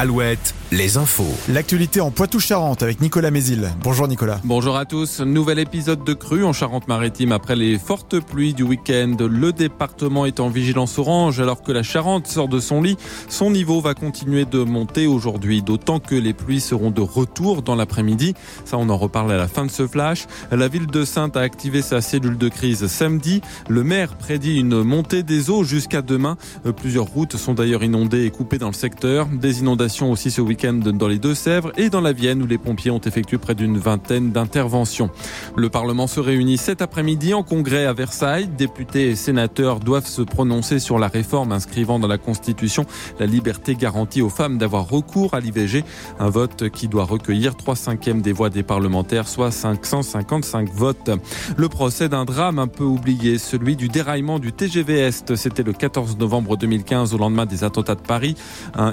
Alouette, les infos. L'actualité en Poitou-Charentes avec Nicolas Mézil. Bonjour Nicolas. Bonjour à tous. Nouvel épisode de crue en Charente-Maritime après les fortes pluies du week-end. Le département est en vigilance orange alors que la Charente sort de son lit. Son niveau va continuer de monter aujourd'hui, d'autant que les pluies seront de retour dans l'après-midi. Ça, on en reparle à la fin de ce flash. La ville de Sainte a activé sa cellule de crise samedi. Le maire prédit une montée des eaux jusqu'à demain. Plusieurs routes sont d'ailleurs inondées et coupées dans le secteur. Des inondations aussi ce week-end dans les Deux-Sèvres et dans la Vienne où les pompiers ont effectué près d'une vingtaine d'interventions. Le Parlement se réunit cet après-midi en congrès à Versailles. Députés et sénateurs doivent se prononcer sur la réforme inscrivant dans la Constitution la liberté garantie aux femmes d'avoir recours à l'IVG. Un vote qui doit recueillir 3 cinquièmes des voix des parlementaires, soit 555 votes. Le procès d'un drame un peu oublié, celui du déraillement du TGV Est. C'était le 14 novembre 2015 au lendemain des attentats de Paris.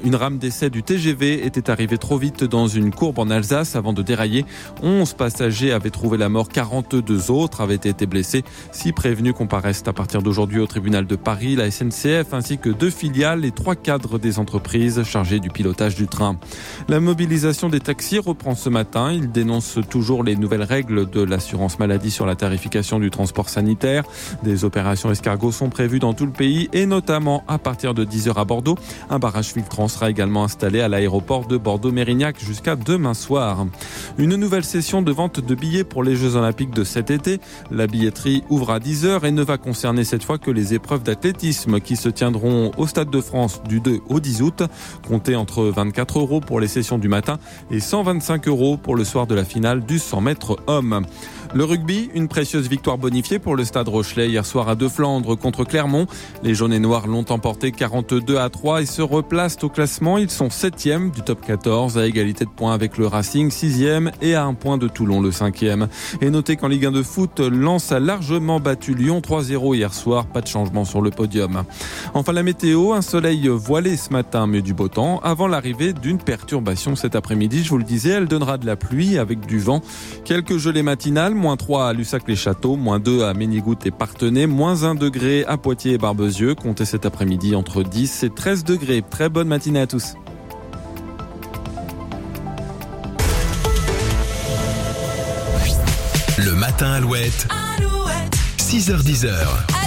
une rame d'essai du TGV était arrivé trop vite dans une courbe en Alsace avant de dérailler. 11 passagers avaient trouvé la mort, 42 autres avaient été blessés. Six prévenus comparaissent à partir d'aujourd'hui au tribunal de Paris, la SNCF ainsi que deux filiales et trois cadres des entreprises chargés du pilotage du train. La mobilisation des taxis reprend ce matin. Ils dénoncent toujours les nouvelles règles de l'assurance maladie sur la tarification du transport sanitaire. Des opérations escargots sont prévues dans tout le pays et notamment à partir de 10h à Bordeaux. Un barrage filtrant sera également installé à l'aéroport de Bordeaux-Mérignac jusqu'à demain soir. Une nouvelle session de vente de billets pour les Jeux Olympiques de cet été. La billetterie ouvre à 10h et ne va concerner cette fois que les épreuves d'athlétisme qui se tiendront au Stade de France du 2 au 10 août. Comptez entre 24 euros pour les sessions du matin et 125 euros pour le soir de la finale du 100 mètres homme. Le rugby, une précieuse victoire bonifiée pour le Stade Rochelet hier soir à Deux Flandres contre Clermont. Les jaunes et noirs l'ont emporté 42 à 3 et se replacent au classement. Ils sont 7e du top 14 à égalité de points avec le Racing 6e et à un point de Toulon le 5e. Et notez qu'en Ligue 1 de foot, Lens a largement battu Lyon 3-0 hier soir. Pas de changement sur le podium. Enfin la météo, un soleil voilé ce matin mais du beau temps avant l'arrivée d'une perturbation cet après-midi. Je vous le disais, elle donnera de la pluie avec du vent. Quelques gelées matinales moins 3 à Lussac-les-Châteaux, moins 2 à Ménigoutte et Partenay, moins 1 degré à Poitiers et Barbezieux. Comptez cet après-midi entre 10 et 13 degrés. Très bonne matinée à tous. Le matin Alouette. Alouette. 6h10.